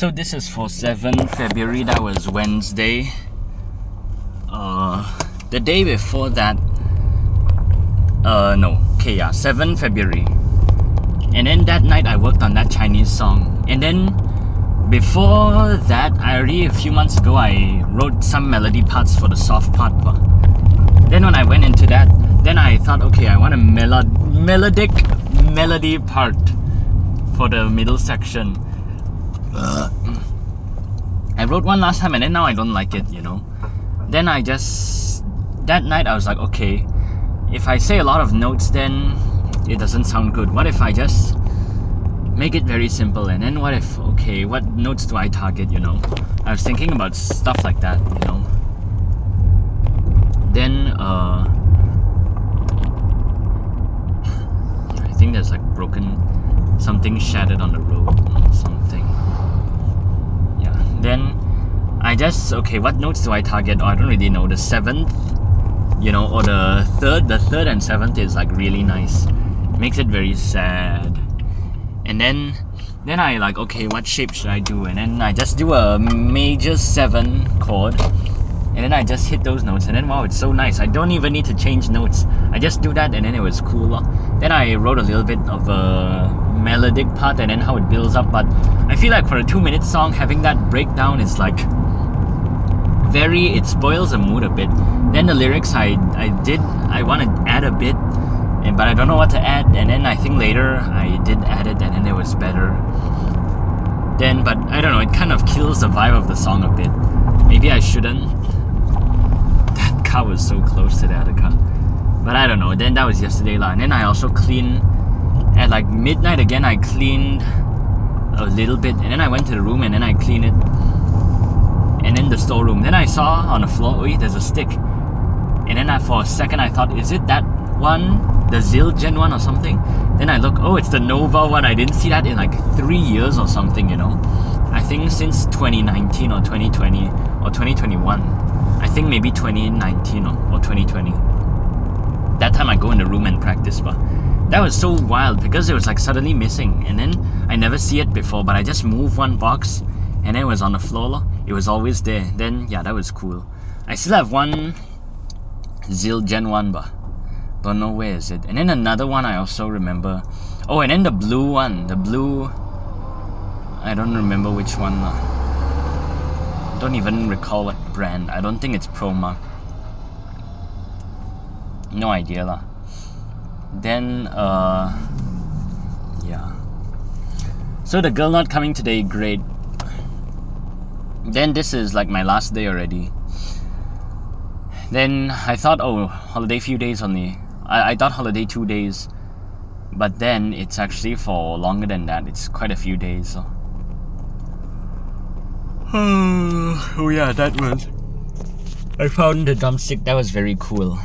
So this is for 7 February, that was Wednesday. Uh, the day before that, uh, no, okay, yeah, 7 February. And then that night I worked on that Chinese song. And then before that, I already, a few months ago, I wrote some melody parts for the soft part. Then when I went into that, then I thought, okay, I want a melod- melodic melody part for the middle section. I wrote one last time and then now I don't like it, you know. Then I just that night I was like, okay, if I say a lot of notes then it doesn't sound good. What if I just make it very simple and then what if okay, what notes do I target, you know? I was thinking about stuff like that, you know. Then uh I think there's like broken something shattered on the road or something. Then I just okay, what notes do I target? Oh, I don't really know. The seventh, you know, or the third. The third and seventh is like really nice. Makes it very sad. And then then I like okay, what shape should I do? And then I just do a major seven chord. And then I just hit those notes, and then wow, it's so nice. I don't even need to change notes. I just do that, and then it was cool. Then I wrote a little bit of a melodic part, and then how it builds up. But I feel like for a two-minute song, having that breakdown is like very it spoils the mood a bit. Then the lyrics i i did i want to add a bit but i don't know what to add and then i think later i did add it and then it was better. Then but i don't know it kind of kills the vibe of the song a bit. Maybe i shouldn't. That car was so close to the other car. But i don't know then that was yesterday lah. And then i also cleaned at like midnight again i cleaned a little bit and then i went to the room and then i cleaned it and then the storeroom. Then I saw on the floor, oh, there's a stick. And then I, for a second, I thought, is it that one, the Zildjian one or something? Then I look, oh, it's the Nova one. I didn't see that in like three years or something, you know. I think since 2019 or 2020 or 2021. I think maybe 2019 or, or 2020. That time I go in the room and practice, but that was so wild because it was like suddenly missing. And then I never see it before, but I just move one box and it was on the floor. It was always there. Then yeah, that was cool. I still have one Zildjian one, but don't know where is it. And then another one I also remember. Oh, and then the blue one, the blue. I don't remember which one. lah. Don't even recall what brand. I don't think it's Promark. No idea lah. Then uh, yeah. So the girl not coming today, great then this is like my last day already. Then I thought, oh, holiday few days only. I, I thought holiday two days, but then it's actually for longer than that. It's quite a few days. Oh yeah, that was. I found the drumstick. That was very cool.